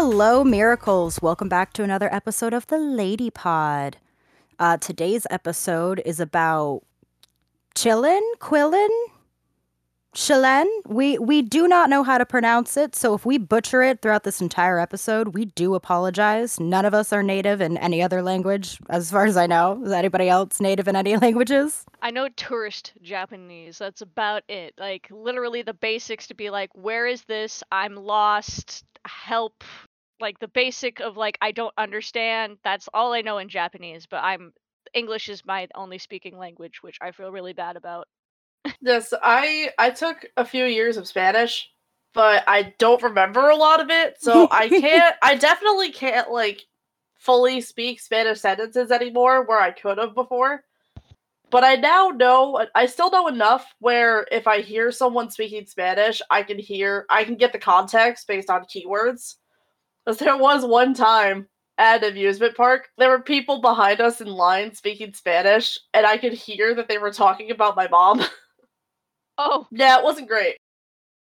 Hello, miracles. Welcome back to another episode of the Lady Pod. Uh, today's episode is about chillin, quillin, Chilen. We we do not know how to pronounce it, so if we butcher it throughout this entire episode, we do apologize. None of us are native in any other language, as far as I know. Is anybody else native in any languages? I know tourist Japanese. That's about it. Like literally the basics to be like, where is this? I'm lost. Help. Like the basic of like I don't understand. That's all I know in Japanese, but I'm English is my only speaking language, which I feel really bad about. Yes, I I took a few years of Spanish, but I don't remember a lot of it, so I can't I definitely can't like fully speak Spanish sentences anymore where I could have before. But I now know uh, I still know enough where if I hear someone speaking Spanish, I can hear I can get the context based on keywords. Because there was one time at an amusement park, there were people behind us in line speaking Spanish, and I could hear that they were talking about my mom. Oh, yeah, it wasn't great.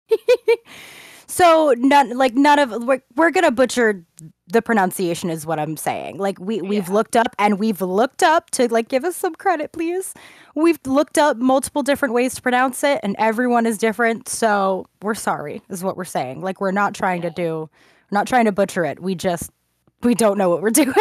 so none like none of we're, we're gonna butcher the pronunciation is what i'm saying like we we've Yeah. looked up and we've looked up to like give us some credit please we've looked up multiple different ways to pronounce it and everyone is different so we're sorry is what we're saying like we're not trying to do we're not trying to butcher it we just we don't know what we're doing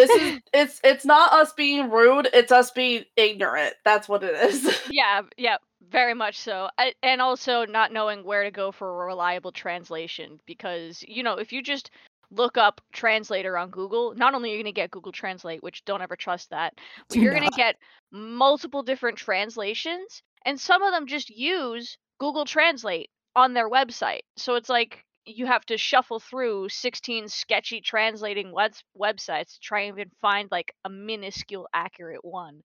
This is it's it's not us being rude, it's us being ignorant. That's what it is. yeah, yeah, very much so. I, and also not knowing where to go for a reliable translation because, you know, if you just look up translator on Google, not only are you going to get Google Translate, which don't ever trust that, but Do you're going to get multiple different translations and some of them just use Google Translate on their website. So it's like you have to shuffle through 16 sketchy translating web- websites to try and even find like a minuscule accurate one.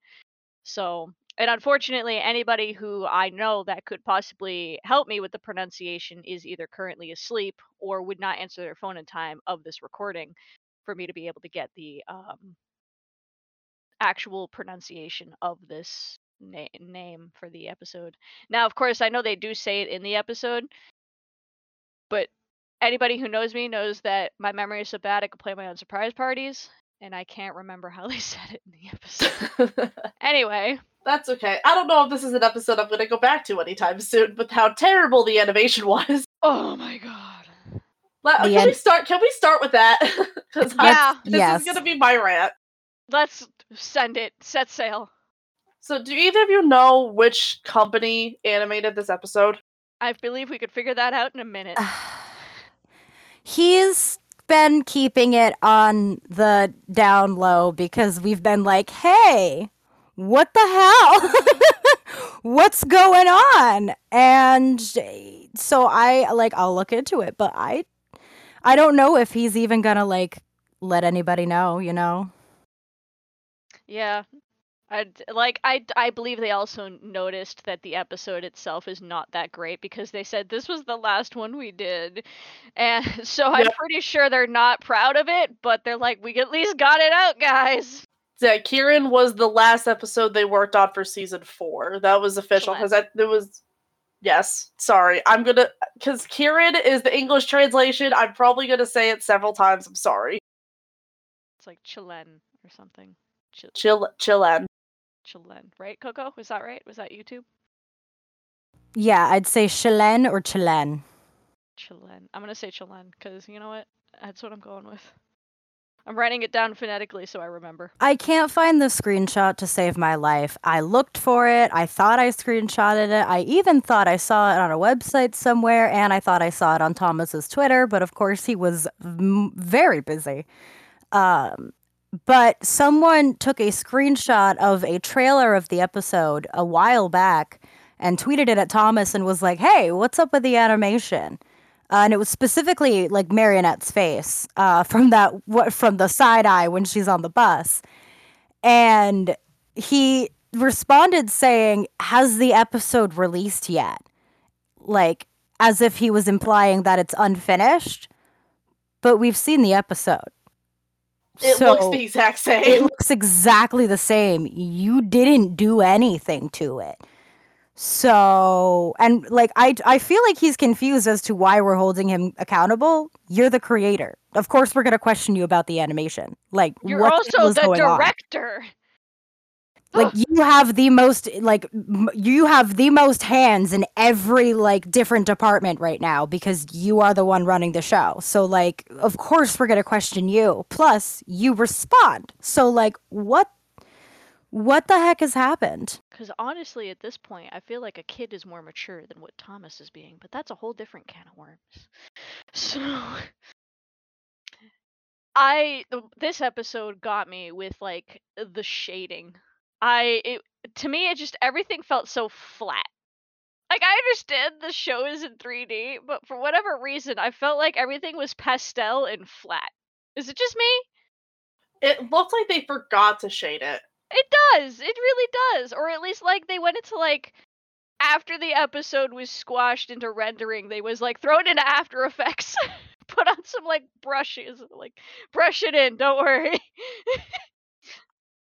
So, and unfortunately, anybody who I know that could possibly help me with the pronunciation is either currently asleep or would not answer their phone in time of this recording for me to be able to get the um, actual pronunciation of this na- name for the episode. Now, of course, I know they do say it in the episode, but anybody who knows me knows that my memory is so bad I could play my own surprise parties, and I can't remember how they said it in the episode. anyway, That's okay. I don't know if this is an episode I'm gonna go back to anytime soon with how terrible the animation was. oh my god. Let- The can an- we start can we start with that? Because Yeah. this Yes. is gonna be my rant. Let's send it. Set sail. So do either of you know which company animated this episode? I believe we could figure that out in a minute. he's been keeping it on the down low because we've been like, hey, what the hell? What's going on? And so I like I'll look into it, but I I don't know if he's even gonna like let anybody know, you know? Yeah. I like I I believe they also noticed that the episode itself is not that great because they said this was the last one we did. And so I'm pretty sure they're not proud of it, but they're like we at least got it out, guys. Yeah, Kieran was the last episode they worked on for season four. That was official because that it was. Yes, sorry. I'm gonna because Kieran is the English translation. I'm probably gonna say it several times. I'm sorry. It's like Chilen or something. Ch- Chill, Chilen. Chilen, right? Coco, was that right? Was that YouTube? Yeah, I'd say Chilen or Chilen. Chilen. I'm gonna say Chilen because you know what? That's what I'm going with. I'm writing it down phonetically so I remember. I can't find the screenshot to save my life. I looked for it. I thought I screenshotted it. I even thought I saw it on a website somewhere, and I thought I saw it on Thomas's Twitter. But of course, he was m- very busy. Um, but someone took a screenshot of a trailer of the episode a while back and tweeted it at Thomas and was like, "Hey, what's up with the animation?" Uh, and it was specifically like Marinette's face uh, from that what from the side eye when she's on the bus, and he responded saying, "Has the episode released yet?" Like as if he was implying that it's unfinished, but we've seen the episode. It So, looks the exact same. it looks exactly the same. You didn't do anything to it. So, and like I I feel like he's confused as to why we're holding him accountable. You're the creator. Of course we're going to question you about the animation. Like You're what also the going on? Like you have the most like m- you have the most hands in every like different department right now because you are the one running the show. So like of course we're going to question you. Plus you respond. So like what what the heck has happened? Because honestly, at this point, I feel like a kid is more mature than what Thomas is being, but that's a whole different can of worms. So, I th- this episode got me with like the shading. I it to me it just everything felt so flat. Like I understand the show is in 3D, but for whatever reason, I felt like everything was pastel and flat. Is it just me? It looked like they forgot to shade it. It does. It really does. Or at least like they went into like after the episode was squashed into rendering, they was like thrown into After Effects. Put on some like brushes, like brush it in, don't worry.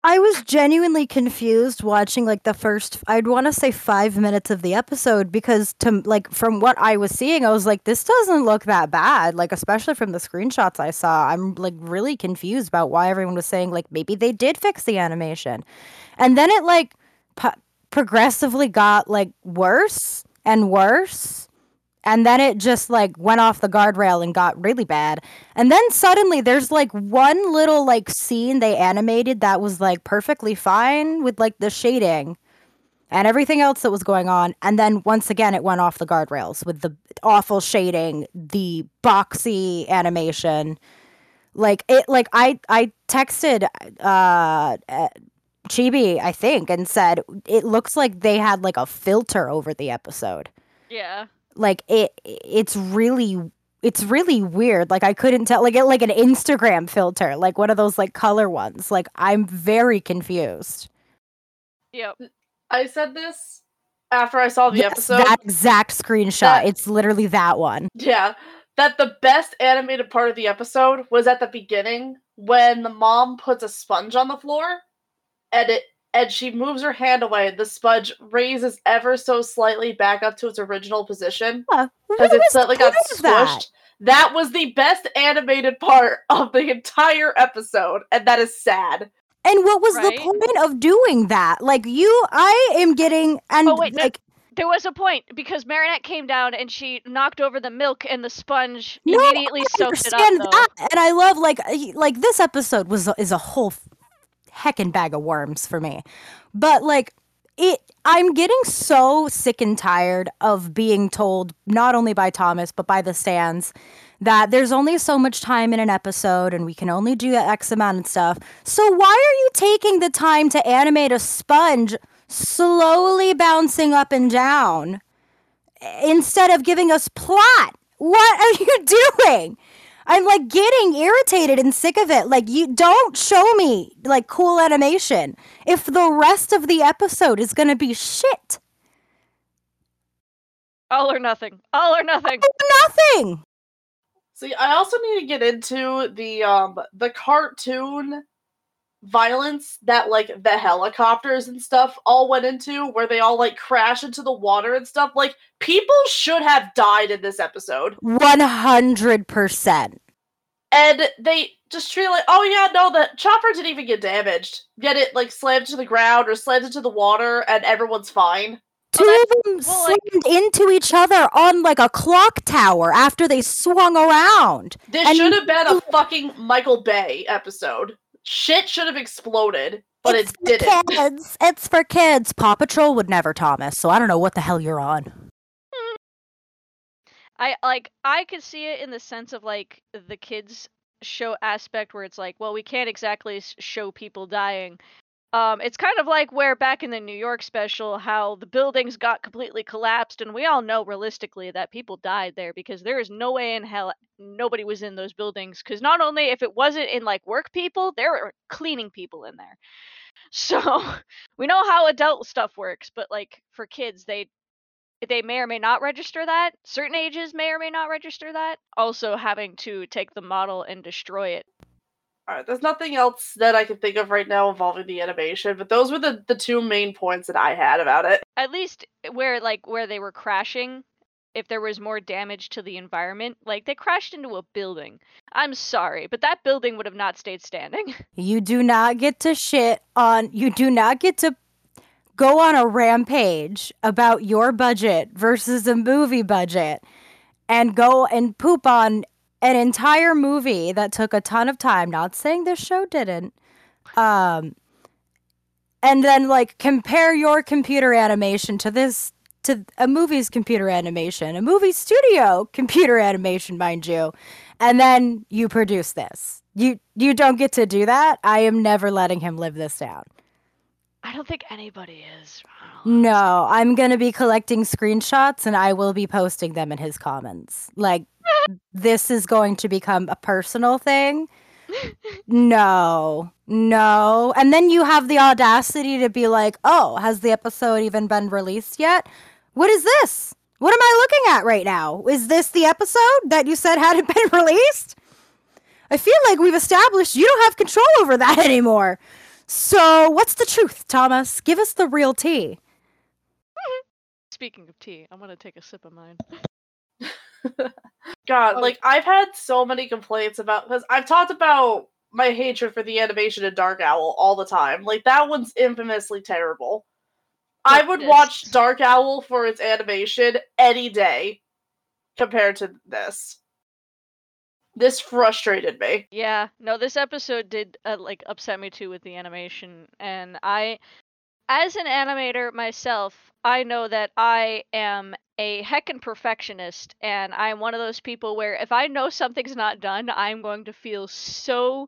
I was genuinely confused watching like the first I'd want to say 5 minutes of the episode because to like from what I was seeing I was like this doesn't look that bad like especially from the screenshots I saw I'm like really confused about why everyone was saying like maybe they did fix the animation. And then it like pu- progressively got like worse and worse and then it just like went off the guardrail and got really bad. And then suddenly there's like one little like scene they animated that was like perfectly fine with like the shading and everything else that was going on. And then once again it went off the guardrails with the awful shading, the boxy animation. Like it like I I texted uh Chibi, I think, and said it looks like they had like a filter over the episode yeah. Like it it's really it's really weird. Like i couldn't tell like it like an instagram filter like one of those like color ones. Like i'm very confused. Yep. I said this after I saw the Yes, episode. that exact screenshot. That- it's literally that one. Yeah, that the best animated part of the episode was at the beginning when the mom puts a sponge on the floor, and it and she moves her hand away. The sponge raises ever so slightly back up to its original position because what it was slightly got point of that? squished. That was the best animated part of the entire episode, and that is sad. and what was Right? the point of doing that like you i am getting and Oh, wait, no, like There was a point because Marinette came down and she knocked over the milk and the sponge No, immediately I soaked it up. Though. that, and I love like like this episode was is a whole heckin' bag of worms for me, but like it, I'm getting so sick and tired of being told not only by Thomas but by the stands that there's only so much time in an episode and we can only do X amount and stuff. So why are you taking the time to animate a sponge slowly bouncing up and down? instead of giving us plot. What are you doing? I'm like getting irritated and sick of it. Like you don't show me like cool animation if the rest of the episode is going to be shit. All or nothing. All or nothing. Nothing. See, I also need to get into the um the cartoon violence that like the helicopters and stuff all went into where they all like crash into the water and stuff. Like people should have died in this episode. 100%. And they just treat like, oh yeah, no, the chopper didn't even get damaged. Yet it like slammed to the ground or slammed into the water and everyone's fine. Two of them well, like- slammed into each other on like a clock tower after they swung around. This should have been a fucking Michael Bay episode. Shit should have exploded, but it's it for didn't. kids. It's for kids. Paw Patrol would never, Thomas. So I don't know what the hell you're on. I like I could see it in the sense of like the kids show aspect where it's like, well, we can't exactly show people dying. Um, it's kind of like where back in the New York special, how the buildings got completely collapsed, and we all know realistically that people died there because there is no way in hell nobody was in those buildings. Because not only if it wasn't in like work people, there were cleaning people in there. So we know how adult stuff works, but like for kids, they they may or may not register that. Certain ages may or may not register that. Also, having to take the model and destroy it All right, there's nothing else that I can think of right now involving the animation, but those were the, the two main points that I had about it. At least where like where they were crashing, if there was more damage to the environment, like they crashed into a building. I'm sorry, but that building would have not stayed standing. You do not get to shit on, you do not get to go on a rampage about your budget versus a movie budget and go and poop on an entire movie that took a ton of time. Not saying this show didn't. Um, and then like compare your computer animation to this to a movie's computer animation, a movie studio computer animation, mind you, and then you produce this. You you don't get to do that. I am never letting him live this down. I don't think anybody is. No, I'm going to be collecting screenshots and I will be posting them in his comments. Like this is going to become a personal thing. No. No. And then you have the audacity to be like, "Oh, has the episode even been released yet?" What is this? What am I looking at right now? Is this the episode that you said hadn't been released? I feel like we've established you don't have control over that anymore. So, what's the truth, Thomas? Give us the real tea. Speaking of tea, I'm gonna take a sip of mine. God, Oh. like I've had so many complaints about because I've talked about my hatred for the animation in Dark Owl all the time. Like that one's infamously terrible. I would watch Dark Owl for its animation any day compared to this. This frustrated me. Yeah, no, this episode did uh, like upset me too with the animation, and I, as an animator myself, I know that I am a heckin' perfectionist, and I'm one of those people where if I know something's not done, I'm going to feel so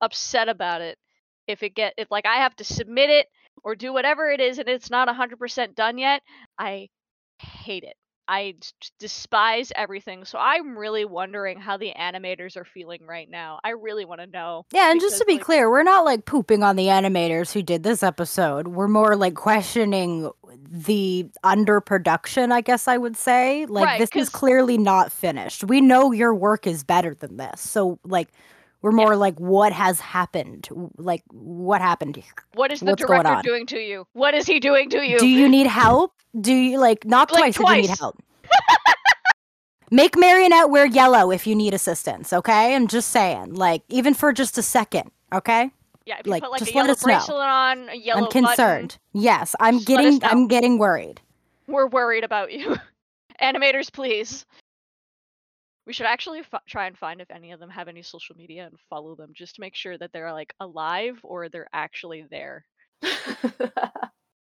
upset about it if it get if like I have to submit it or do whatever it is and it's not 100% done yet. I hate it. I despise everything. So I'm really wondering how the animators are feeling right now. I really want to know. Yeah, and just to be like- clear, we're not like pooping on the animators who did this episode. We're more like questioning the underproduction, I guess I would say. Like Right, this is clearly not finished. We know your work is better than this. So like we're more like what has happened? Like what happened here? What is the What's director doing to you? What is he doing to you? Do you need help? Do you like not Blink twice, if you need help? Make Marinette wear yellow if you need assistance, okay? I'm just saying, like, even for just a second, okay? yeah, like, put like just a let us know. on, a yellow I'm concerned. Yes, I'm Just let us getting. I'm getting worried. We're worried about you. Animators, please. We should actually f- try and find if any of them have any social media and follow them just to make sure that they're like alive or they're actually there.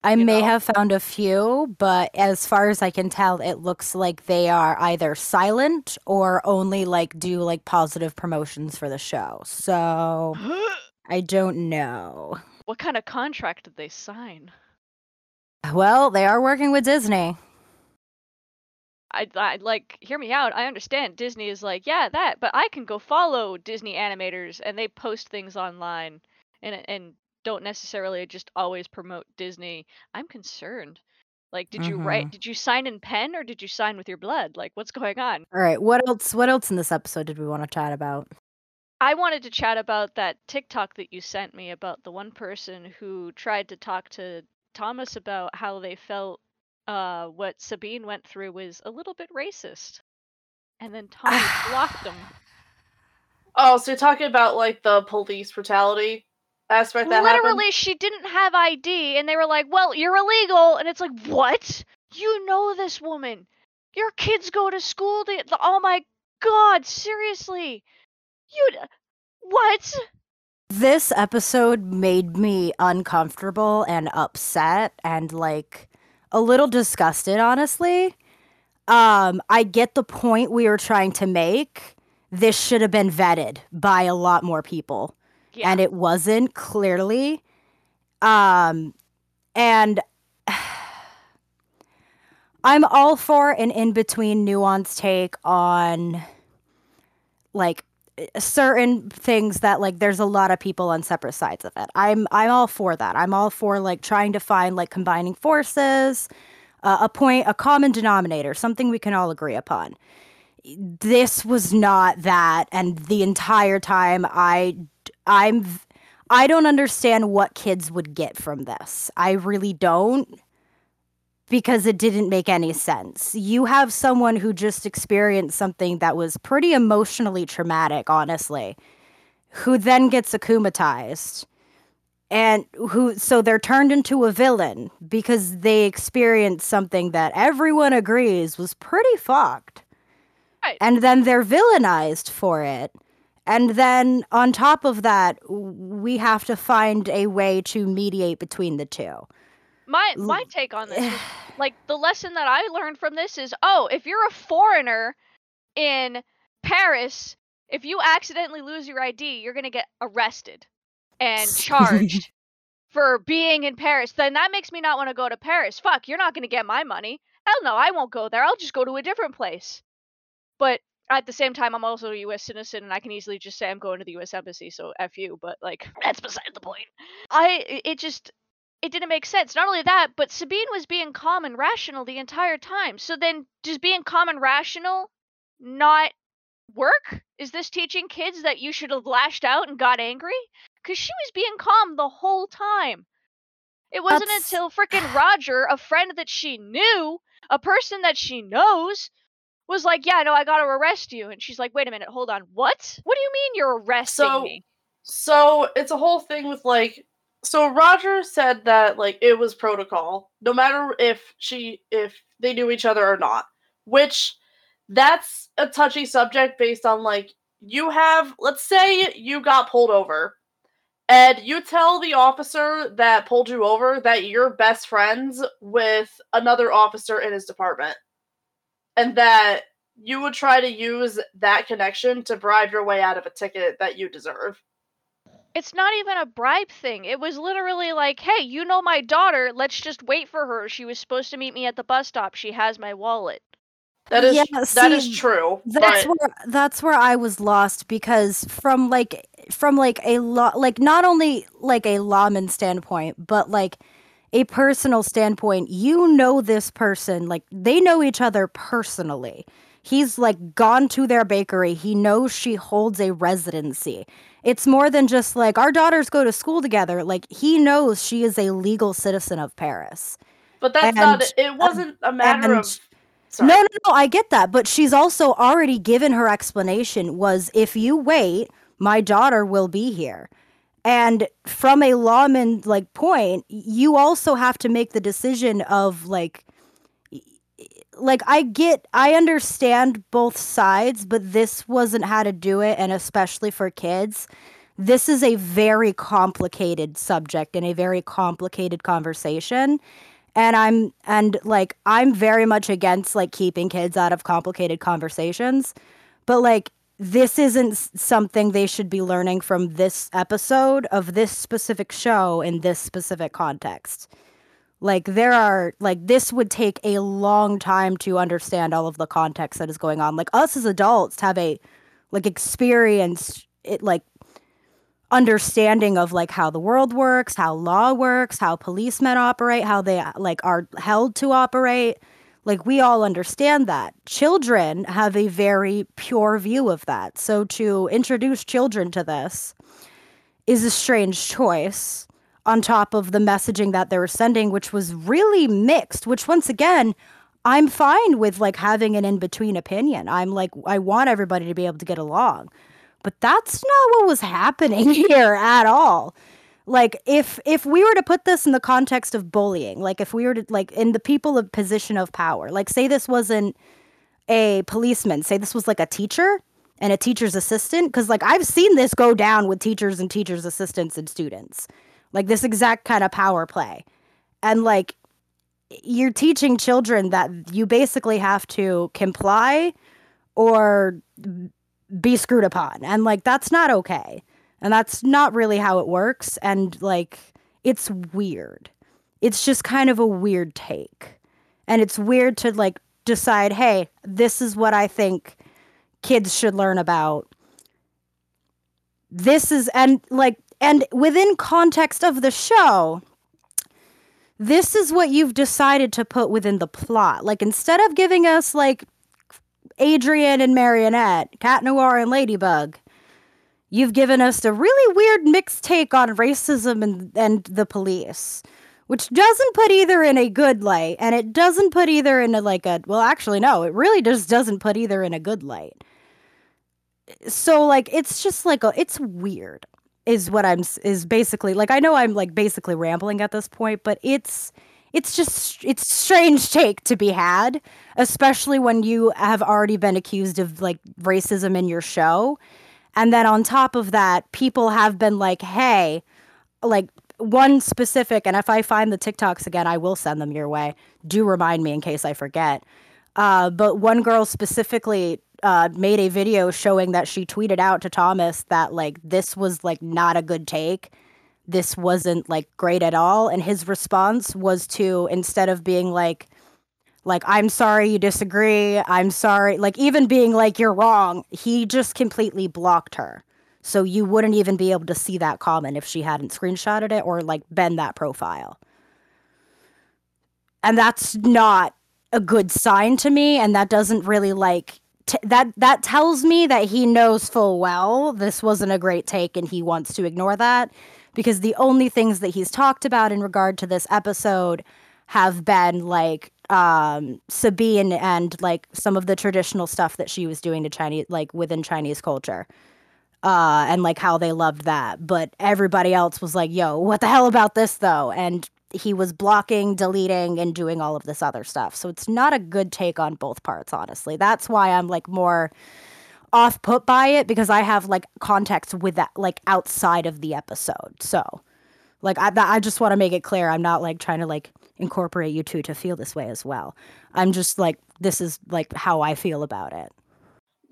I You may know? have found a few, but as far as I can tell, it looks like they are either silent or only like do like positive promotions for the show. So I don't know. what kind of contract did they sign? Well, they are working with Disney. I, I like hear me out. I understand Disney is like, yeah, that, but I can go follow Disney animators and they post things online and and don't necessarily just always promote Disney. I'm concerned. Like, did you write? Mm-hmm. Did you sign in pen or did you sign with your blood? Like, what's going on? All right, what else? What else in this episode did we want to chat about? I wanted to chat about that TikTok that you sent me about the one person who tried to talk to Thomas about how they felt uh, what Sabine went through was a little bit racist. And then Thomas blocked him. oh, so you're talking about like the police brutality aspect that happened? Literally, she didn't have ID, and they were like, "Well, you're illegal," and it's like, "What? You know this woman? Your kids go to school. To, oh my god, seriously? You what? This episode made me uncomfortable and upset and like a little disgusted, honestly. Um, I get the point we were trying to make. This should have been vetted by a lot more people. Yeah, and it wasn't clearly um and i'm all for an in-between nuanced take on like certain things that like there's a lot of people on separate sides of it. I'm i'm all for that. I'm all for like trying to find like combining forces uh, a point a common denominator something we can all agree upon. This was not that and the entire time I I'm I don't understand what kids would get from this. I really don't because it didn't make any sense. You have someone who just experienced something that was pretty emotionally traumatic, honestly, who then gets akumatized. And who, so they're turned into a villain because they experienced something that everyone agrees was pretty fucked. Right. And then they're villainized for it. And then on top of that, we have to find a way to mediate between the two. My my take on this is like the lesson that I learned from this is oh, if you're a foreigner in Paris, if you accidentally lose your ID, you're going to get arrested and charged for being in Paris. Then that makes me not want to go to Paris. Fuck, you're not going to get my money. Hell no, I won't go there. I'll just go to a different place. But at the same time, I'm also a U.S. citizen, and I can easily just say I'm going to the U.S. embassy. So f you. But like, that's beside the point. I it just it didn't make sense. Not only that, but Sabine was being calm and rational the entire time. So then, does being calm and rational not work? Is this teaching kids that you should have lashed out and got angry? Because she was being calm the whole time. It wasn't That's- until frickin' Roger, a friend that she knew, a person that she knows, was like, "Yeah, no, I gotta arrest you," and she's like, "Wait a minute, hold on, what? What do you mean you're arresting So- me?" So it's a whole thing with like so Roger said that like it was protocol, no matter if she if they knew each other or not. Which that's a touchy subject based on like you have let's say you got pulled over and you tell the officer that pulled you over that you're best friends with another officer in his department and that you would try to use that connection to bribe your way out of a ticket that you deserve. It's not even a bribe thing. It was literally like, "Hey, you know my daughter. Let's just wait for her. She was supposed to meet me at the bus stop. She has my wallet." That is Yeah, that is true. That's but where that's where I was lost because from like from like a law like not only like a lawman standpoint, but like a personal standpoint, you know this person, like they know each other personally. He's like gone to their bakery. He knows she holds a residency. It's more than just like our daughters go to school together. Like he knows she is a legal citizen of Paris. but that's not it wasn't a matter and- of sorry. No, no, no, I get that, but she's also already given her explanation was if you wait, my daughter will be here. And from a lawman like point, you also have to make the decision of like like I get I understand both sides, but this wasn't how to do it and especially for kids. This is a very complicated subject and a very complicated conversation. And i'm and like i'm very much against like keeping kids out of complicated conversations. But like this isn't something they should be learning from this episode of this specific show in this specific context like there are like this would take a long time to understand all of the context that is going on like us as adults have a like experience it like understanding of like how the world works, how law works, how policemen operate, how they like are held to operate. Like we all understand that. Children have a very pure view of that. So to introduce children to this is a strange choice on top of the messaging that they were sending which was really mixed, which once again I'm fine with like having an in-between opinion. I'm like I want everybody to be able to get along. But that's not what was happening here at all. Like if if we were to put this in the context of bullying, like if we were to like in the people of position of power, like say this wasn't a policeman, say this was like a teacher and a teacher's assistant cuz like I've seen this go down with teachers and teachers assistants and students. Like this exact kind of power play. And like you're teaching children that you basically have to comply or be screwed upon. And like that's not okay. And that's not really how it works. And like it's weird. It's just kind of a weird take. And it's weird to like decide hey this is what i think kids should learn about. This is and like and within context of the show this is what you've decided to put within the plot like instead of giving us like Adrien and Marinette, Cat Noir and Ladybug. you've given us a really weird mixed take on racism and, and the police, which doesn't put either in a good light and it doesn't put either in a like a well actually no, it really just doesn't put either in a good light. So like it's just like a, it's weird is what I'm is basically like I know I'm like basically rambling at this point, but it's it's just it's strange take to be had, especially when you have already been accused of like racism in your show. And then on top of that, people have been like, "Hey, like one specific and if I find the TikToks again, I will send them your way. Do remind me in case I forget." Uh, but one girl specifically uh, made a video showing that she tweeted out to Thomas that like this was like not a good take. This wasn't like great at all. And his response was to instead of being like, like I'm sorry you disagree, I'm sorry, like even being like you're wrong, he just completely blocked her. So you wouldn't even be able to see that comment if she hadn't screenshotted it or like been that profile. And that's not a good sign to me and that doesn't really like t- that that tells me that he knows full well this wasn't a great take and he wants to ignore that because the only things that he's talked about in regard to this episode have been like um, Sabine and like some of the traditional stuff that she was doing to Chinese like within Chinese culture. Uh, and like how they loved that. But everybody else was like, yo, what the hell about this though? And he was blocking, deleting, and doing all of this other stuff. So it's not a good take on both parts, honestly. That's why I'm like more off put by it because I have like context with that, like outside of the episode. So, like, I, I just want to make it clear I'm not like trying to like incorporate you two to feel this way as well. I'm just like, this is like how I feel about it.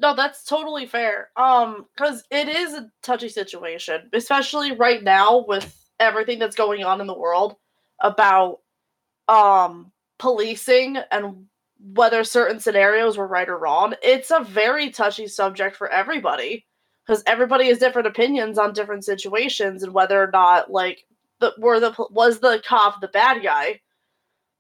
No, that's totally fair. Um, because it is a touchy situation, especially right now with everything that's going on in the world about um policing and whether certain scenarios were right or wrong. It's a very touchy subject for everybody because everybody has different opinions on different situations and whether or not like the were the was the cop the bad guy.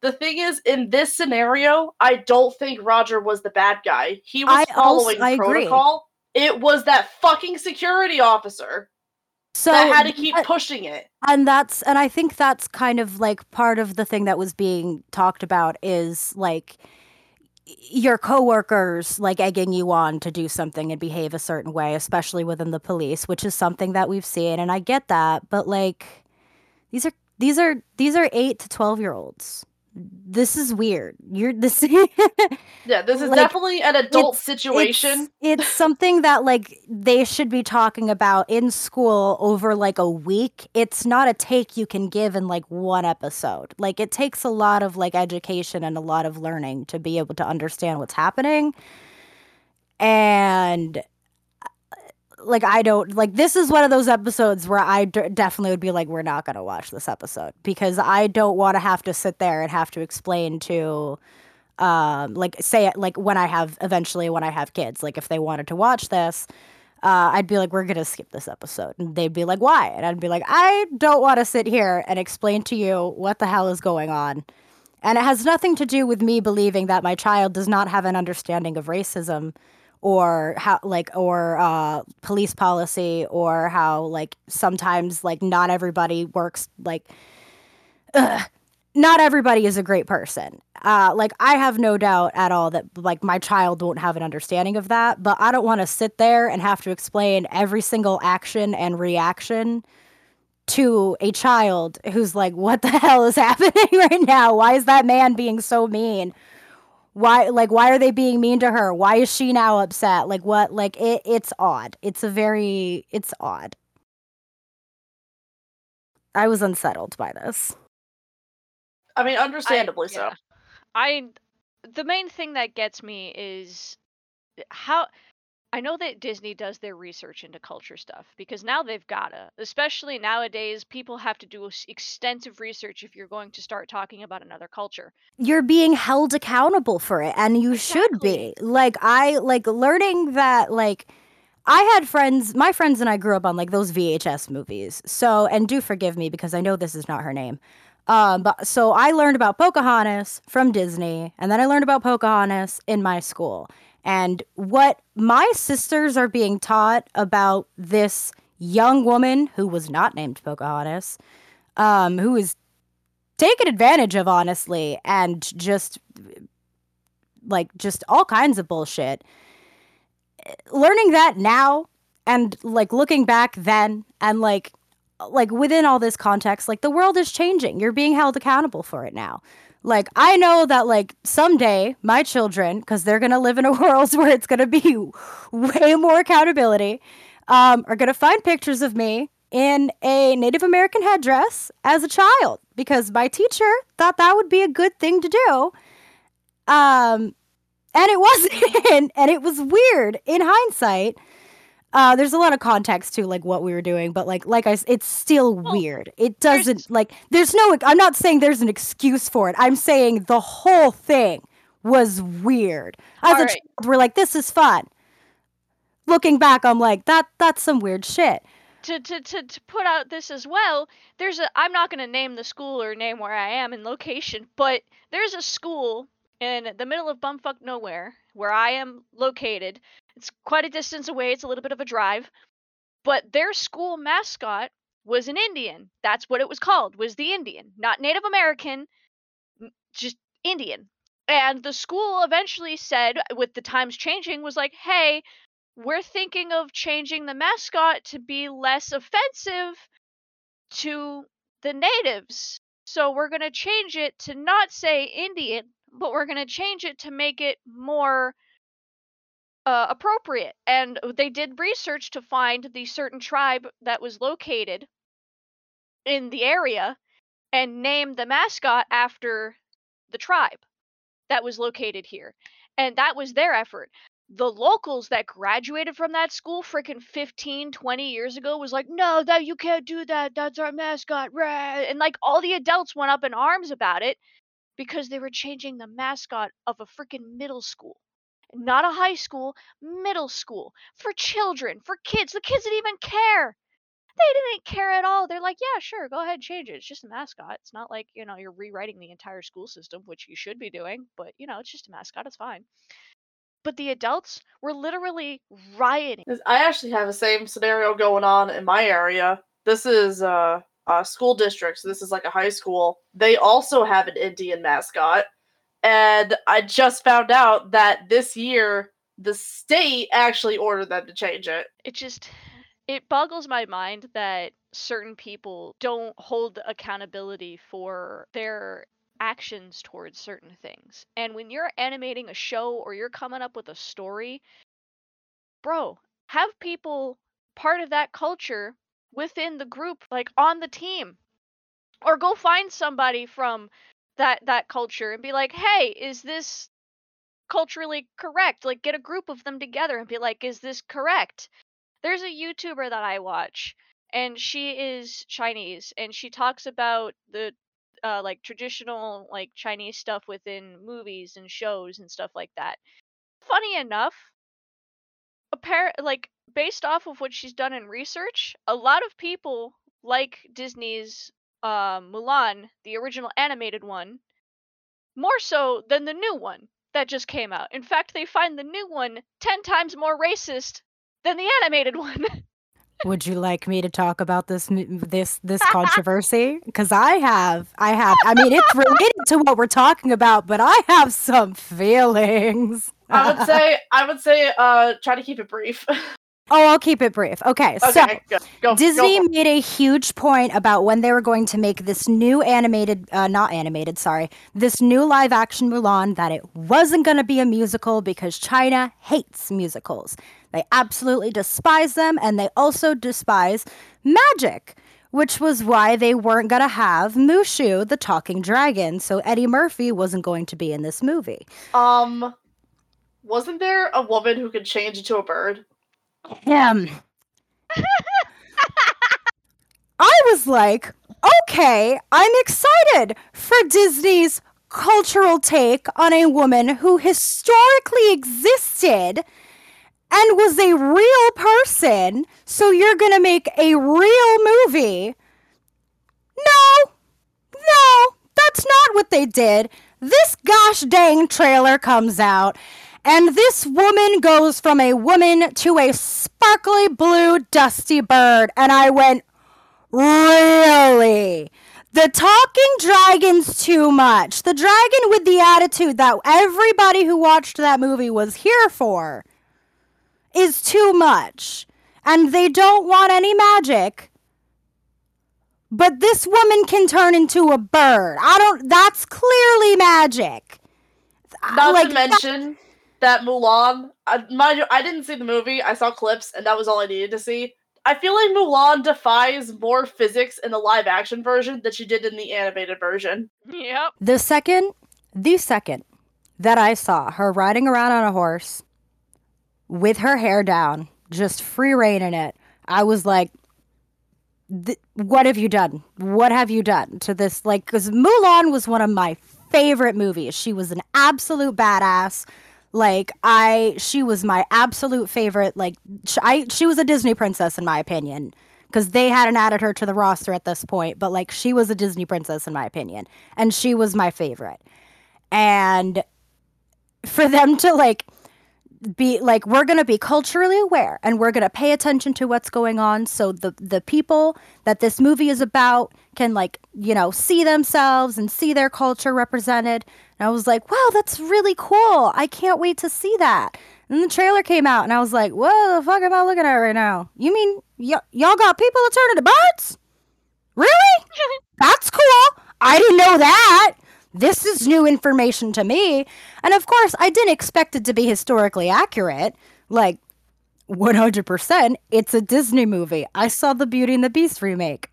The thing is, in this scenario, I don't think Roger was the bad guy. He was I following also- I agree. protocol. It was that fucking security officer So that had to keep but- pushing it. and that's and i think that's kind of like part of the thing that was being talked about is like your coworkers like egging you on to do something and behave a certain way especially within the police which is something that we've seen and i get that but like these are these are these are 8 to 12 year olds this is weird you're this Yeah, this is Like, definitely an adult it's- situation. It's, it's something that like they should be talking about in school over like a week. It's not a take you can give in like one episode. Like it takes a lot of like education and a lot of learning to be able to understand what's happening. And like I don't like this is one of those episodes where I d- definitely would be like we're not going to watch this episode because I don't want to have to sit there and have to explain to um like say like when i have eventually when i have kids like if they wanted to watch this uh, I'd be like, we're gonna skip this episode, and they'd be like, why? And I'd be like, I don't want to sit here and explain to you what the hell is going on, and it has nothing to do with me believing that my child does not have an understanding of racism, or how like or uh, police policy, or how like sometimes like not everybody works like. Ugh, not everybody is a great person. Uh, like I have no doubt at all that like my child won't have an understanding of that, but I don't want to sit there and have to explain every single action and reaction to a child who's like, "What the hell is happening right now? Why is that man being so mean? Why like why are they being mean to her? Why is she now upset? Like what? Like it it's odd. It's a very it's odd. I was unsettled by this. I mean, I- understandably so. I the main thing that gets me is how I know that Disney does their research into culture stuff because now they've gotta. Especially nowadays, people have to do extensive research if you're going to start talking about another culture. you're being held accountable for it and you should be like i like learning that like i had friends my friends and i grew up on like those vhs movies so and do forgive me because i know this is not her name um but so i learned about pocahontas from disney and then i learned about pocahontas in my school And what my sisters are being taught about this young woman who was not named Pocahontas, um, who is taken advantage of, honestly, and just like just all kinds of bullshit. Learning that now and like looking back then and like like within all this context, like the world is changing. You're being held accountable for it now. Like I know that like someday my children, because they're gonna live in a world where it's gonna be way more accountability, um, are gonna find pictures of me in a Native American headdress as a child because my teacher thought that would be a good thing to do. Um, and it wasn't, and it was weird in hindsight. Uh, there's a lot of context to like what we were doing, but like like I, it's still Well, weird. It doesn't like there's no. I'm not saying there's an excuse for it. I'm saying the whole thing was weird. As a Alright. child, we're like, this is fun. Looking back, I'm like, that that's some weird shit. to, to, to, to put out this as well, there's a I'm not gonna name the school or name where I am in location, but there's a school in the middle of bumfuck nowhere where I am located. It's quite a distance away, it's a little bit of a drive. But their school mascot was an Indian. That's what it was called, was the Indian. Not Native American, just Indian. And the school eventually said, with the times changing, was like, hey, we're thinking of changing the mascot to be less offensive to the natives. So we're going to change it to not say Indian, but we're going to change it to make it more uh, appropriate. And they did research to find the certain tribe that was located in the area and named the mascot after the tribe that was located here. And that was their effort. The locals that graduated from that school freaking 15, 20 years ago was like, no, that you can't do that. That's our mascot. rah." And like all the adults went up in arms about it because they were changing the mascot of a freaking middle school. Not a high school, middle school. For children, for kids. The kids didn't even care. They didn't care at all. They're like, yeah, sure, go ahead change it. It's just a mascot. It's not like, you know, you're rewriting the entire school system, which you should be doing, but, you know, it's just a mascot. It's fine. But the adults were literally rioting. I actually have the same scenario going on in my area. This is uh, a school district, so this is like a high school. They also have an Indian mascot, and I just found out that this year the state actually ordered them to change it. It just, it boggles my mind that certain people don't hold accountability for their actions towards certain things. And when you're animating a show or you're coming up with a story, bro, have people part of that culture within the group, like on the team. Or go find somebody from that that culture and be like, "Hey, is this culturally correct?" Like get a group of them together and be like, "Is this correct?" There's a YouTuber that I watch and she is Chinese and she talks about the uh, like traditional like Chinese stuff within movies and shows and stuff like that. Funny enough, appar- like based off of what she's done in research, a lot of people like Disney's uh, Mulan, the original animated one, more so than the new one that just came out. In fact, they find the new one 10 times more racist than the animated one. Would you like me to talk about this this this controversy? Because I have, I have. I mean, it's related to what we're talking about, but I have some feelings. I would say, I would say, uh, try to keep it brief. Oh, I'll keep it brief. Okay, so go, go, Disney Go made a huge point about when they were going to make this new animated, uh, not animated, sorry, this new live action Mulan, that it wasn't going to be a musical because China hates musicals. They absolutely despise them, and they also despise magic, which was why they weren't going to have Mushu, the talking dragon. So Eddie Murphy wasn't going to be in this movie. um, wasn't there a woman who could change into a bird? Him. I was like, okay, I'm excited for Disney's cultural take on a woman who historically existed and was a real person. So you're going to make a real movie. No, no, that's not what they did. This gosh dang trailer comes out And this woman goes from a woman to a sparkly blue dusty bird. And I went, Really? The talking dragon's too much. The dragon with the attitude that everybody who watched that movie was here for is too much. And they don't want any magic. But this woman can turn into a bird. I don't that's clearly magic. Not Like, to mention that Mulan. I, mind you, I didn't see the movie. I saw clips, and that was all I needed to see. I feel like Mulan defies more physics in the live action version than she did in the animated version. Yep. The second, the second that I saw her riding around on a horse with her hair down, just free reining it, I was like, "What have you done? What have you done to this?" Like, because Mulan was one of my favorite movies. She was an absolute badass. Like I, she was my absolute favorite. Like I, she was a Disney princess in my opinion because they hadn't added her to the roster at this point. But like she was a Disney princess in my opinion, and she was my favorite. And for them to like be like we're going to be culturally aware and we're going to pay attention to what's going on so the the people that this movie is about can like you know see themselves and see their culture represented. And i was like wow that's really cool. I can't wait to see that. And the trailer came out and i was like what the fuck am i looking at right now? You mean y- y'all got people that turn into birds really? That's cool. I didn't know that this is new information to me. And of course, I didn't expect it to be historically accurate. Like 100%. It's a Disney movie. I saw the Beauty and the Beast remake.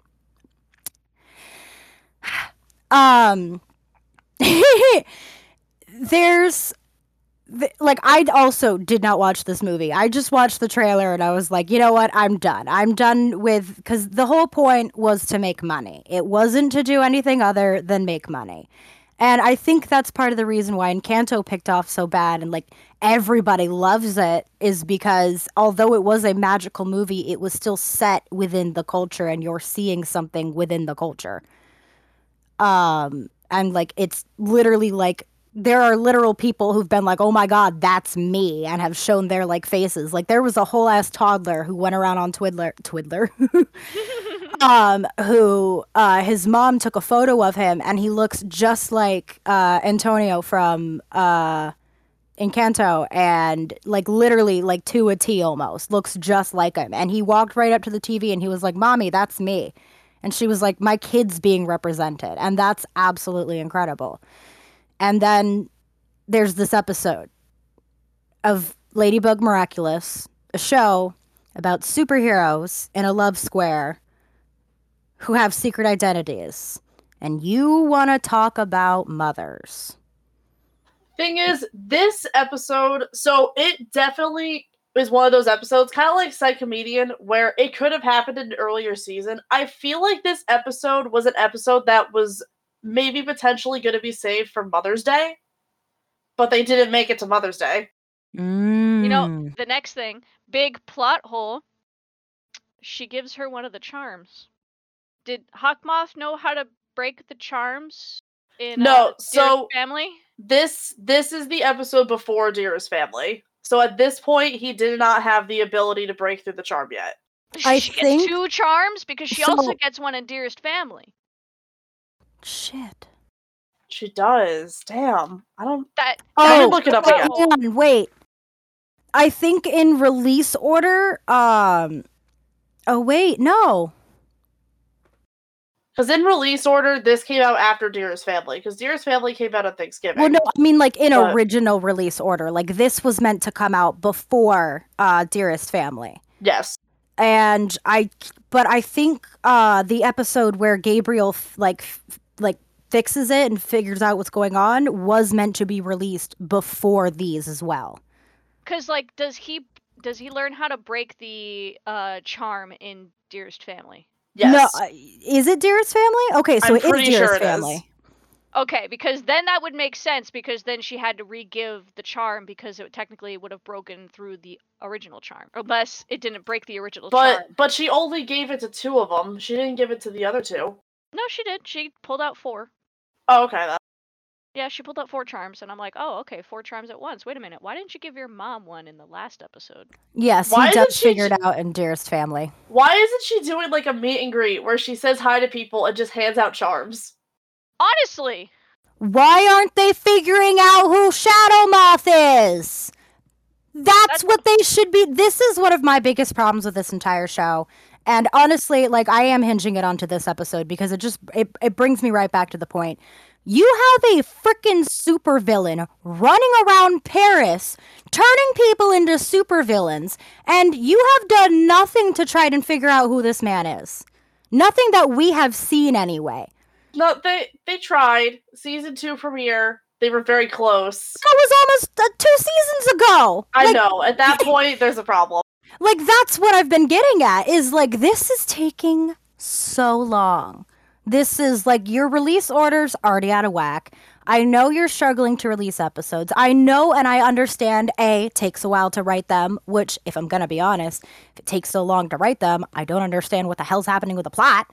Um there's th- like I also did not watch this movie. I just watched the trailer and I was like, you know what? I'm done. I'm done with because the whole point was to make money. It wasn't to do anything other than make money. And I think that's part of the reason why Encanto picked off so bad and like everybody loves it is because although it was a magical movie, it was still set within the culture and you're seeing something within the culture. Um and like it's literally like there are literal people who've been like, "Oh my god, that's me," and have shown their like faces. Like there was a whole ass toddler who went around on Twiddler, Twiddler, um, who uh, his mom took a photo of him, and he looks just like uh, Antonio from uh, Encanto, and like literally like to a T almost looks just like him. And he walked right up to the TV, and he was like, "Mommy, that's me," and she was like, "My kid's being represented," and that's absolutely incredible. And then there's this episode of Ladybug Miraculous, a show about superheroes in a love square who have secret identities. And you want to talk about mothers. Thing is, this episode, so it definitely is one of those episodes, kind of like Psycomedian, where it could have happened in an earlier season. I feel like this episode was an episode that was maybe potentially going to be saved for Mother's Day, but they didn't make it to Mother's Day. You know, Mm. the next thing, big plot hole. She gives her one of the charms. Did Hawkmoth know how to break the charms in No, uh, so- family? This this is the episode before Dearest Family. So at this point, he did not have the ability to break through the charm yet. I she think- gets two charms because she also gets one in Dearest family. Shit. She does. Damn. I don't. That I Oh, did look it up wait, again. hang on, wait. I think in release order, um Oh wait, no. Because in release order, this came out after Dearest Family. Because Dearest Family came out on Thanksgiving. Well, no, I mean like in But- original release order. Like this was meant to come out before uh Dearest Family. Yes. And I but I think uh the episode where Gabriel f- like f- like fixes it and figures out what's going on was meant to be released before these as well. because like does he does he learn how to break the uh charm in Dearest family? Yes. No, uh, is it Dearest Family? Okay, so I'm it is pretty Dearest sure it is. Family. Okay, because then that would make sense because then she had to re-give the charm because it technically would have broken through the original charm, unless it didn't break the original but charm. but she only gave it to two of them. She didn't give it to the other two. No, she did. She pulled out four. Oh, okay. That, Yeah, she pulled out four charms, and I'm like, oh, okay, four charms at once. Wait a minute, why didn't you give your mom one in the last episode? Yes, Why he does she figure it out in Dearest Family. Why isn't she doing like a meet and greet where she says hi to people and just hands out charms? Honestly, Why aren't they figuring out who Shadow Moth is? That's That's- what they should be. This is one of my biggest problems with this entire show. And honestly, like I am hinging it onto this episode because it just it, it brings me right back to the point. You have a freaking supervillain running around Paris, turning people into supervillains, and you have done nothing to try and figure out who this man is. Nothing that we have seen anyway. No, they they tried season two premiere. They were very close. That was almost uh, two seasons ago. I like, know. At that point, there's a problem. like that's what I've been getting at. Is like this is taking so long. This is like your release orders already out of whack. I know you're struggling to release episodes. I know and I understand A takes a while to write them, which if I'm going to be honest, if it takes so long to write them, I don't understand what the hell's happening with the plot.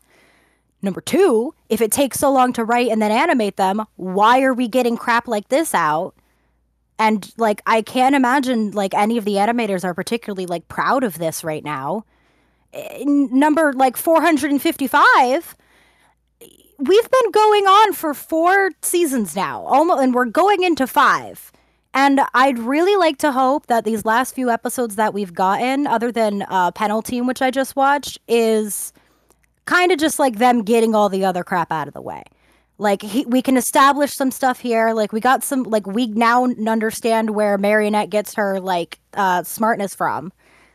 Number 2, if it takes so long to write and then animate them, why are we getting crap like this out? And like I can't imagine like any of the animators are particularly like proud of this right now. Eh, Number like 455 we've been going on for four seasons now, almost, and we're going into five. And I'd really like to hope that these last few episodes that we've gotten, other than uh, Penalteam, which I just watched, is kind of just like them getting all the other crap out of the way. Like he, we can establish some stuff here. Like we got some. Like we now understand where Marinette gets her like uh, smartness from.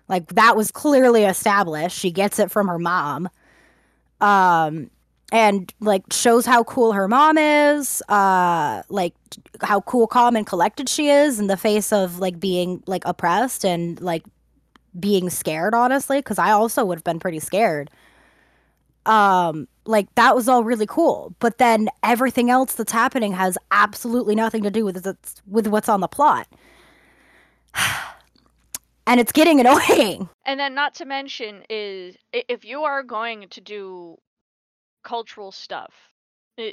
Like that was clearly established. She gets it from her mom. Um, and like shows how cool her mom is uh like how cool calm and collected she is in the face of like being like oppressed and like being scared honestly because i also would have been pretty scared. Um like that was all really cool but then everything else that's happening has absolutely nothing to do with its, with what's on the plot. And it's getting annoying. And then not to mention is if you are going to do cultural stuff,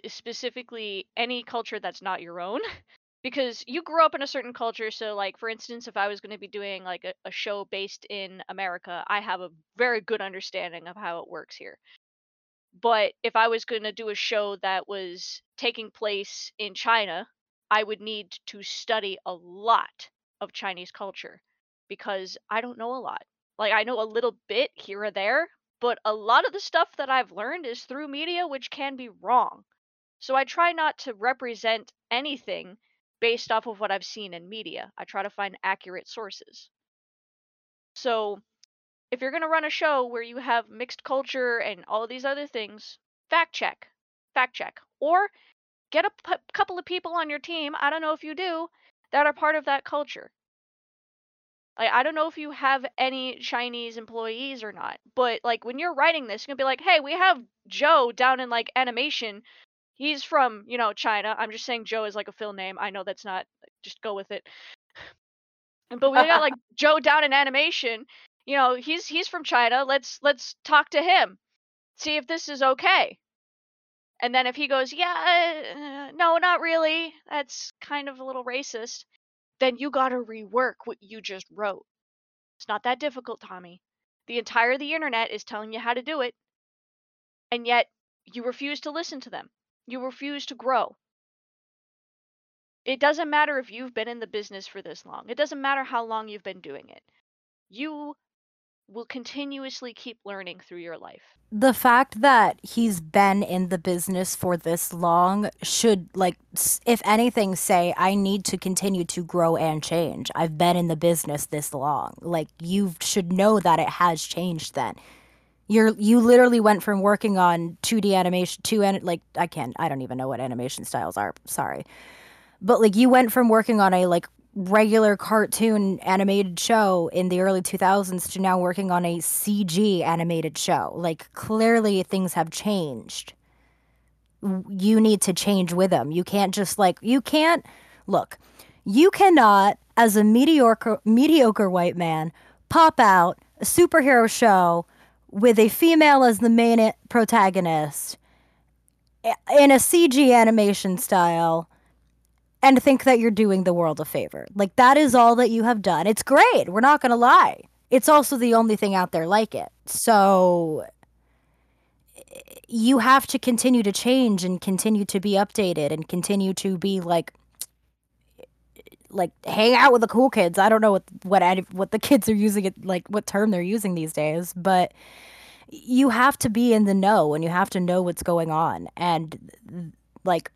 specifically any culture that's not your own, because you grew up in a certain culture. So, like for instance, if I was going to be doing like a, a show based in America, I have a very good understanding of how it works here. But if I was going to do a show that was taking place in China, I would need to study a lot of Chinese culture because I don't know a lot. Like I know a little bit here or there, but a lot of the stuff that I've learned is through media which can be wrong. So I try not to represent anything based off of what I've seen in media. I try to find accurate sources. So if you're going to run a show where you have mixed culture and all these other things, fact check. Fact check. Or get a p- couple of people on your team, I don't know if you do, that are part of that culture. Like I don't know if you have any Chinese employees or not, but like when you're writing this, you're gonna be like, hey, we have Joe down in like animation. He's from, you know, China. I'm just saying Joe is like a fill name. I know that's not just go with it. But we got like Joe down in animation. You know, he's he's from China. Let's let's talk to him. See if this is okay. And then if he goes, yeah, uh, no, not really. That's kind of a little racist then you got to rework what you just wrote. It's not that difficult, Tommy. The entire of the internet is telling you how to do it, and yet you refuse to listen to them. You refuse to grow. It doesn't matter if you've been in the business for this long. It doesn't matter how long you've been doing it. You will continuously keep learning through your life. the fact that he's been in the business for this long should like if anything say i need to continue to grow and change. I've been in the business this long. Like you should know that it has changed then. You're you literally went from working on 2d animation to an like i can't i don't even know what animation styles are sorry. But like you went from working on a like regular cartoon animated show in the early 2000s to now working on a CG animated show. Like clearly things have changed. You need to change with them. You can't just like you can't look. You cannot as a mediocre mediocre white man pop out a superhero show with a female as the main protagonist eh, in a CG animation style and think that you're doing the world a favor. Like that is all that you have done. It's great. We're not going to lie. It's also the only thing out there like it. So you have to continue to change and continue to be updated and continue to be like like hang out with the cool kids. I don't know what what what the kids are using it like what term they're using these days, but you have to be in the know and you have to know what's going on and like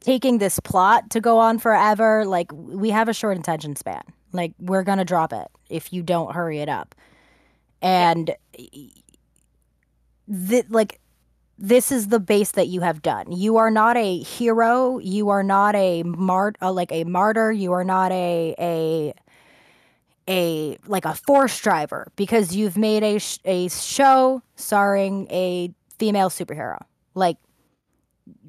taking this plot to go on forever like we have a short attention span like we're to drop it if you don't hurry it up and th- like this is the base that you have done. You are not a hero. You are not a mart uh, like a martyr. You are not a a a like a force driver because you've made a sh- a show starring a female superhero. Like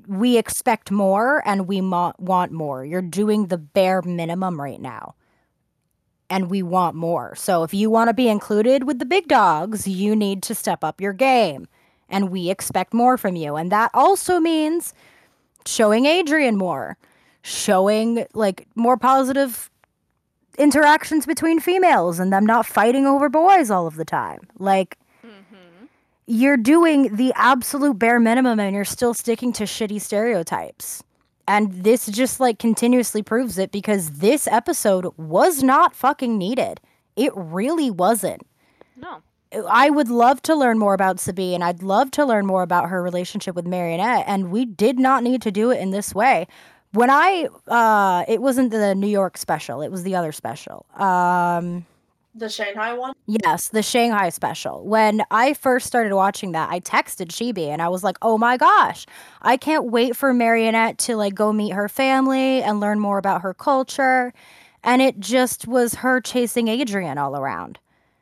we expect more and we mo- want more. You're doing the bare minimum right now. And we want more. So if you want to be included with the big dogs, you need to step up your game and we expect more from you. And that also means showing Adrien more, showing like more positive interactions between females and them not fighting over boys all of the time. Like. You're doing the absolute bare minimum and you're still sticking to shitty stereotypes. And this just like continuously proves it because this episode was not fucking needed. It really wasn't. No. I would love to learn more about Sabine. I'd love to learn more about her relationship with Marinette, and we did not need to do it in this way. When I, uh, it wasn't the New York special; it was the other special. Um, the Shanghai one. Yes, the Shanghai special. When I first started watching that, I texted Chibi and I was like, "Oh my gosh, I can't wait for Marinette to like go meet her family and learn more about her culture." And it just was her chasing Adrien all around.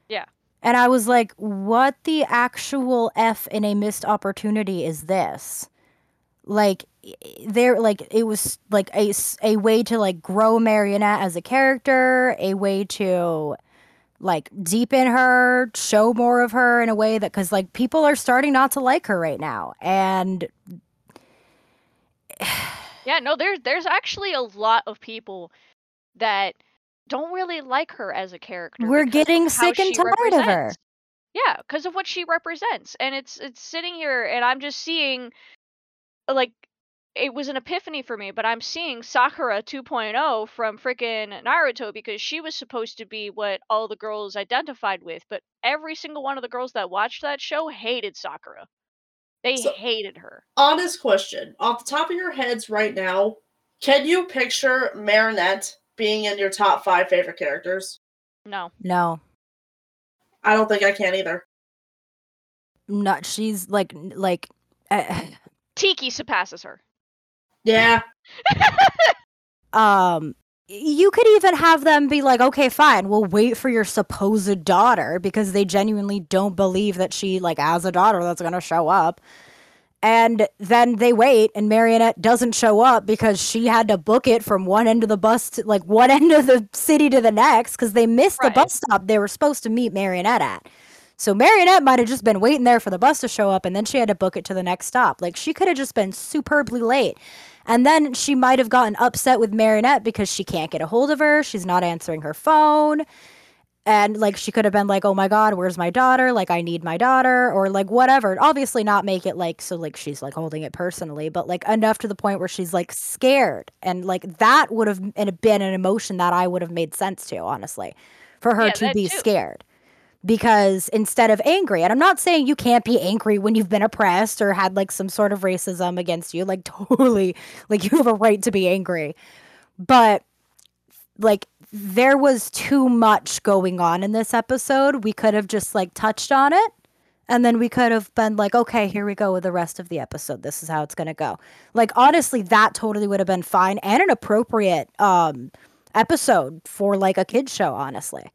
Yeah. And I was like, what the actual F in a missed opportunity is this? Like, there, like, it was like a, a way to like grow Marinette as a character, a way to like deepen her, show more of her in a way that, cause like people are starting not to like her right now. And yeah, no, there's, there's actually a lot of people that don't really like her as a character. We're getting sick and tired represents. of her. Yeah, because of what she represents, and it's it's sitting here, and I'm just seeing, like, it was an epiphany for me. But I'm seeing Sakura 2.0 from freaking Naruto because she was supposed to be what all the girls identified with, but every single one of the girls that watched that show hated Sakura. They so, hated her. Honest question, off the top of your heads right now, can you picture Marinette being in your top five favorite characters? No. No. I don't think I can either. Not she's like like uh, Tikki surpasses her. Yeah. um you could even have them be like, okay, fine, we'll wait for your supposed daughter because they genuinely don't believe that she like has a daughter that's gonna show up. And then they wait, and Marinette doesn't show up because she had to book it from one end of the bus to like one end of the city to the next because they missed right. the bus stop they were supposed to meet Marinette at. So Marinette might have just been waiting there for the bus to show up, and then she had to book it to the next stop. Like she could have just been superbly late. And then she might have gotten upset with Marinette because she can't get a hold of her. She's not answering her phone and like she could have been like oh my god where's my daughter like i need my daughter or like whatever obviously not make it like so like she's like holding it personally but like enough to the point where she's like scared and like that would have been an emotion that i would have made sense to honestly for her yeah, to be too. scared because instead of angry and i'm not saying you can't be angry when you've been oppressed or had like some sort of racism against you like totally like you have a right to be angry but like there was too much going on in this episode. We could have just like touched on it and then we could have been like, okay, here we go with the rest of the episode. This is how it's going to go. Like honestly, that totally would have been fine and an appropriate um episode for like a kid show, honestly.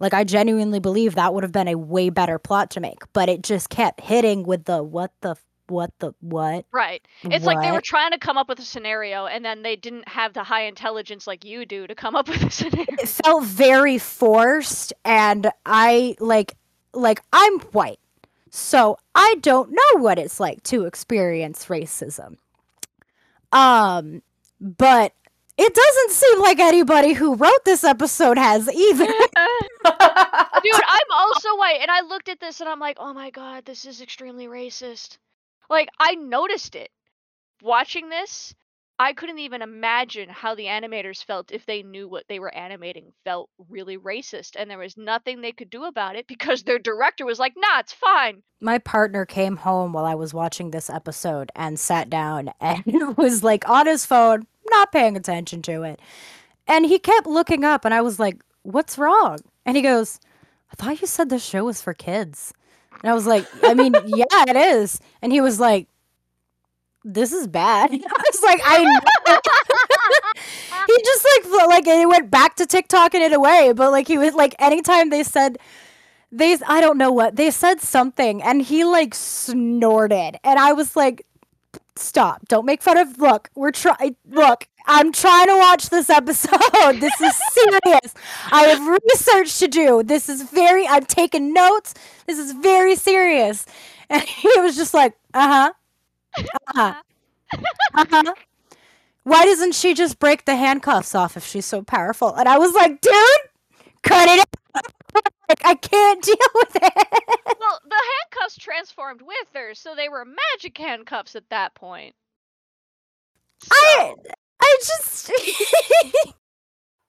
Like I genuinely believe that would have been a way better plot to make, but it just kept hitting with the what the what the what? Right. It's what? like they were trying to come up with a scenario and then they didn't have the high intelligence like you do to come up with a scenario. It felt very forced and I like like I'm white. So I don't know what it's like to experience racism. Um but it doesn't seem like anybody who wrote this episode has either. Dude, I'm also white, and I looked at this and I'm like, oh my god, this is extremely racist. Like, I noticed it. Watching this, I couldn't even imagine how the animators felt if they knew what they were animating felt really racist, and there was nothing they could do about it because their director was like, nah, it's fine. My partner came home while I was watching this episode and sat down and was like on his phone, not paying attention to it. And he kept looking up, and I was like, what's wrong? And he goes, I thought you said this show was for kids. And I was like, I mean, yeah, it is. And he was like, this is bad. I was like, I he just like like it went back to TikTok in it away. but like he was like anytime they said they I don't know what they said something and he like snorted and I was like stop. Don't make fun of look we're trying look i'm trying to watch this episode. This is serious. I have research to do. This is very i'm taking notes. This is very serious. And he was just like uh-huh. Uh-huh. Uh-huh. Why doesn't she just break the handcuffs off if she's so powerful? And i was like dude cut it out. Like i can't deal with it Well, the handcuffs transformed with her, so they were magic handcuffs at that point. I So- I just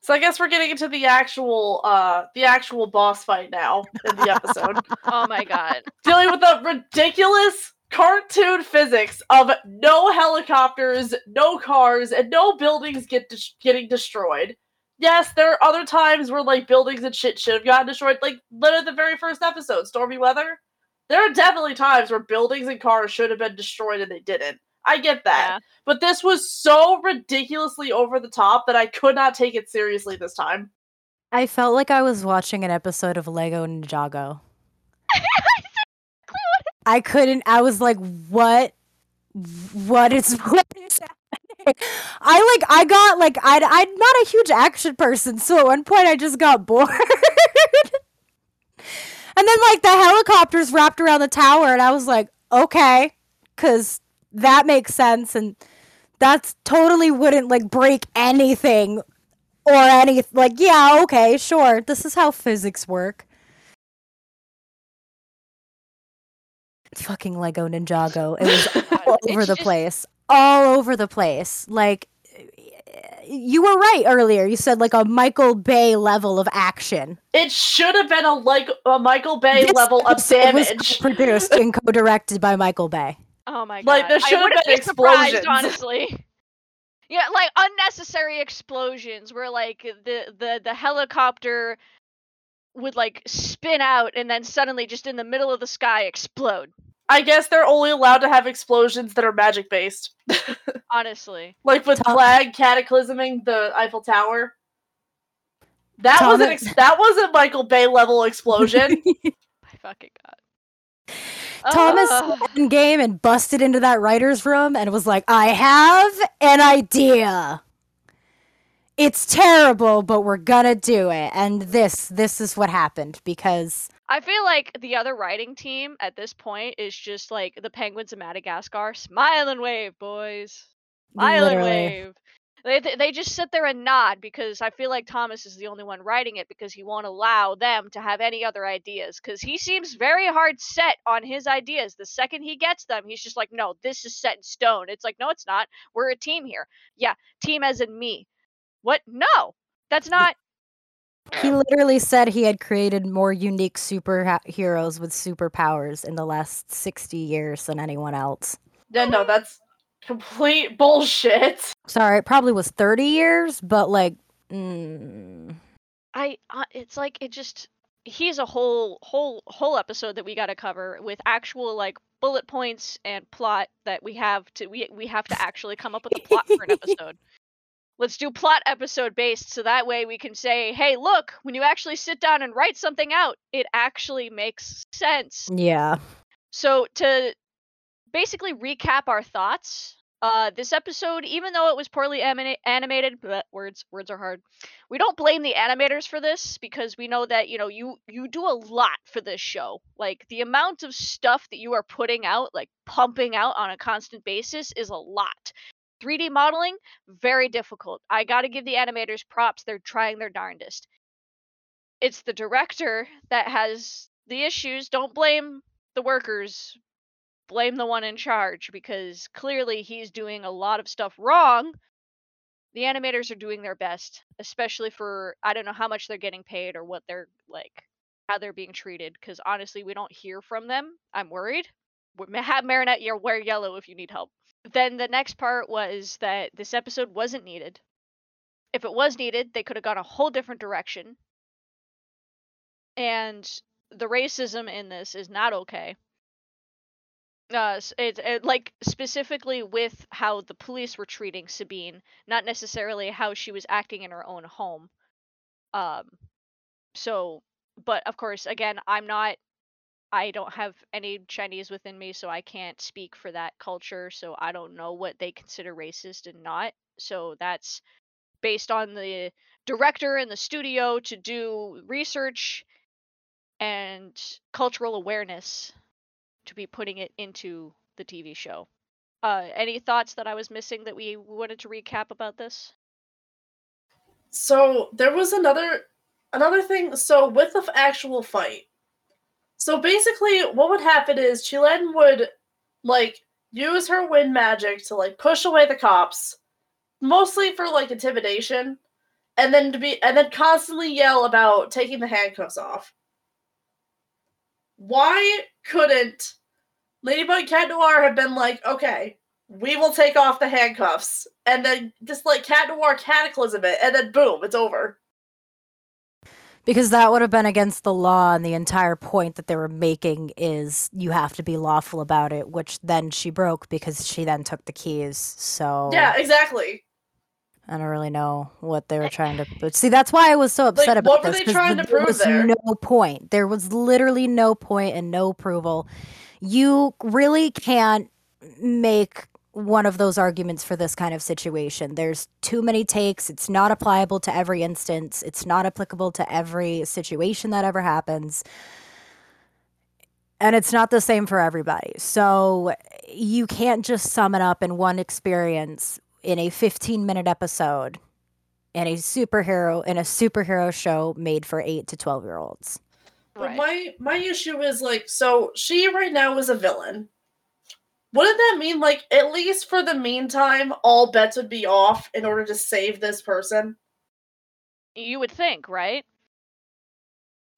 So I guess we're getting into the actual uh the actual boss fight now in the episode. oh my god. Dealing with the ridiculous cartoon physics of no helicopters, no cars, and no buildings get des- getting destroyed. Yes, there are other times where like buildings and shit should have gotten destroyed, like literally the very first episode, Stormy Weather. There are definitely times where buildings and cars should have been destroyed and they didn't. I get that. Yeah. But this was so ridiculously over the top that I could not take it seriously this time. I felt like I was watching an episode of Lego Ninjago. I couldn't. I was like, "What? What is what is happening?" I like. I got like. I. I'm not a huge action person, so at one point I just got bored. and then like the helicopters wrapped around the tower, and I was like, "Okay," because that makes sense, and that's totally wouldn't like break anything or any like yeah okay sure this is how physics work fucking lego ninjago it was all It's over the just- place all over the place like you were right earlier you said like a michael bay level of action It should have been a like a Michael Bay This level of episode was damage. produced and co-directed by michael bay Oh my god. Like, there I should have been be explosions. honestly. Yeah, like unnecessary explosions where like the the the helicopter would like spin out and then suddenly just in the middle of the sky explode. I guess they're only allowed to have explosions that are magic based. Honestly. like with Tom- Flag cataclysming the Eiffel Tower. That was an ex- that was a Michael Bay level explosion. My fucking god. Thomas Ugh. in game and busted into that writer's room and was like, I have an idea. It's terrible, but we're gonna do it. And this this is what happened because I feel like the other writing team at this point is just like the penguins of Madagascar. Smile and wave, boys. Smile and wave. They, they they just sit there and nod because I feel like Thomas is the only one writing it because he won't allow them to have any other ideas because he seems very hard set on his ideas. The second he gets them, he's just like, no, this is set in stone. It's like, no, it's not. We're a team here. Yeah, team as in me. What? No, that's not. He literally said he had created more unique superheroes with superpowers in the last 60 years than anyone else. yeah, no, that's complete bullshit. Sorry, it probably was 30 years, but like mm, I uh, it's like it just he's a whole whole whole episode that we got to cover with actual like bullet points and plot that we have to we we have to actually come up with a plot for an episode. Let's do plot episode based so that way we can say, "Hey, look, when you actually sit down and write something out, it actually makes sense." yeah. So to basically recap our thoughts, uh, this episode, even though it was poorly animated, bleh, words words are hard. We don't blame the animators for this because we know that you know you you do a lot for this show. Like the amount of stuff that you are putting out, like pumping out on a constant basis, is a lot. 3D modeling, very difficult. I got to give the animators props. They're trying their darndest. It's the director that has the issues. Don't blame the workers. Blame the one in charge because clearly he's doing a lot of stuff wrong. The animators are doing their best, especially for I don't know how much they're getting paid or what they're like how they're being treated because honestly we don't hear from them. I'm worried. Have Marinette wear yellow if you need help. Then the next part was that this episode wasn't needed. If it was needed, they could have gone a whole different direction. And the racism in this is not okay. Uh, it, it like specifically with how the police were treating Sabine, not necessarily how she was acting in her own home. Um, so, but of course, again, I'm not I don't have any Chinese within me, so I can't speak for that culture. So I don't know what they consider racist and not. So that's based on the director and the studio to do research and cultural awareness to be putting it into the TV show. Uh, any thoughts that I was missing that we wanted to recap about this? So there was another another thing. So with the actual fight, so basically, what would happen is Qilin would like use her wind magic to like push away the cops, mostly for like intimidation, and then to be and then constantly yell about taking the handcuffs off. Why couldn't Ladybug Cat Noir have been like, okay, we will take off the handcuffs, and then just like Cat Noir cataclysm it, and then boom, it's over because that would have been against the law and the entire point that they were making is you have to be lawful about it which then she broke because she then took the keys so yeah exactly I don't really know what they were trying to. But see, that's why I was so upset like, about what this. What were they trying the, to prove there? Was no point. There was literally no point and no approval. You really can't make one of those arguments for this kind of situation. There's too many takes. It's not applicable to every instance. It's not applicable to every situation that ever happens. And it's not the same for everybody. So you can't just sum it up in one experience in a 15 minute episode in a superhero in a superhero show made for 8 to 12 year olds. Right. But my my issue is like so she right now is a villain wouldn't that mean, like, at least for the meantime, all bets would be off in order to save this person? You would think, right?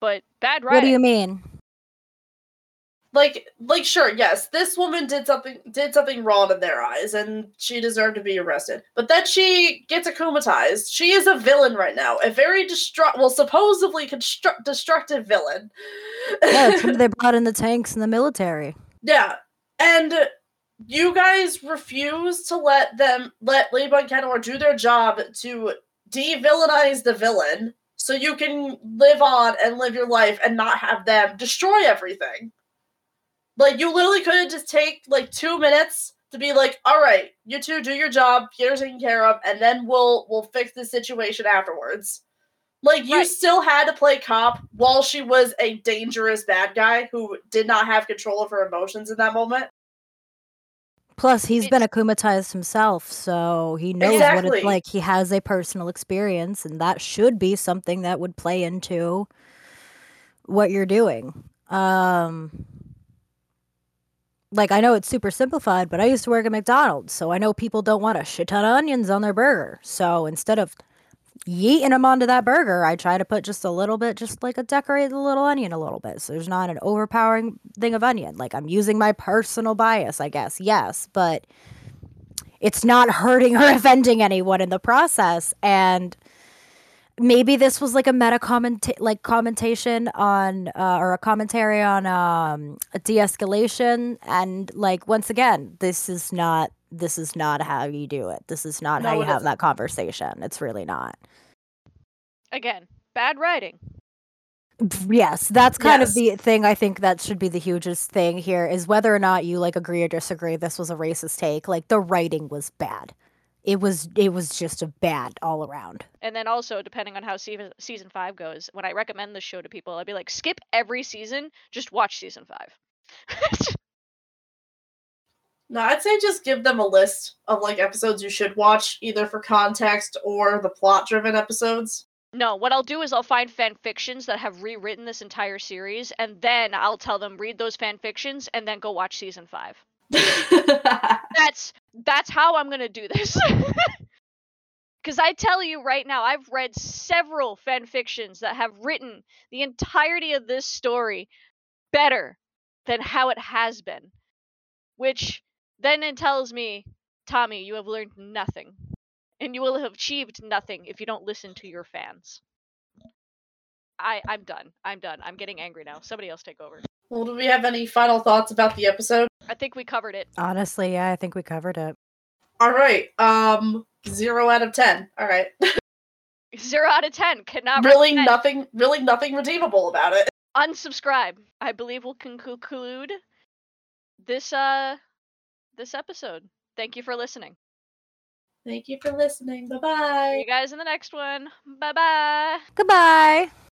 But bad writing. What do you mean? Like, like, sure, yes, this woman did something did something wrong in their eyes, and she deserved to be arrested. But then she gets akumatized. She is a villain right now, a very destruct, well, supposedly construct destructive villain. yeah, it's they brought in the tanks and the military. Yeah, and you guys refuse to let them let Ladybug Kenor do their job to de-villainize the villain so you can live on and live your life and not have them destroy everything. Like you literally could just take like two minutes to be like, all right, you two do your job, Peter's taken care of, and then we'll we'll fix the situation afterwards. Like you right. still had to play cop while she was a dangerous bad guy who did not have control of her emotions in that moment. Plus, he's been akumatized himself, so he knows exactly. what it's like. He has a personal experience, and that should be something that would play into what you're doing. Um, like I know it's super simplified, but I used to work at McDonald's, so I know people don't want a shit ton of onions on their burger. So instead of yeeting them onto that burger, I try to put just a little bit, just like a decorate the little onion a little bit. So there's not an overpowering thing of onion. Like I'm using my personal bias, I guess. Yes, but it's not hurting or offending anyone in the process. And maybe this was like a meta comment like commentation on uh, or a commentary on um, a de-escalation and like once again this is not this is not how you do it. This is not no, how you have isn't. that conversation. It's really not. Again, bad writing. Yes, that's kind yes. of the thing I think that should be the hugest thing here is whether or not you like agree or disagree this was a racist take. Like the writing was bad. It was it was just a bad all around. And then also depending on how season season 5 goes, when I recommend this show to people, I'd be like skip every season, just watch season 5. No, I'd say just give them a list of like episodes you should watch, either for context or the plot driven episodes. No, what I'll do is I'll find fan fictions that have rewritten this entire series, and then I'll tell them read those fan fictions and then go watch season five. That's that's how I'm gonna do this. Because I tell you right now, I've read several fan fictions that have written the entirety of this story better than how it has been. Which then it tells me, Tommy, you have learned nothing. And you will have achieved nothing if you don't listen to your fans. I, I'm done. I'm done. I'm getting angry now. Somebody else take over. well, do we have any final thoughts about the episode? I think we covered it. Honestly, yeah, I think we covered it. All right. Um, zero out of ten. All right. Zero out of ten. Cannot really recommend. nothing. Really nothing redeemable about it. unsubscribe. I believe we'll conclude this uh this episode. Thank you for listening. Thank you for listening. Bye See bye. you guys in the next one. Bye bye. Goodbye.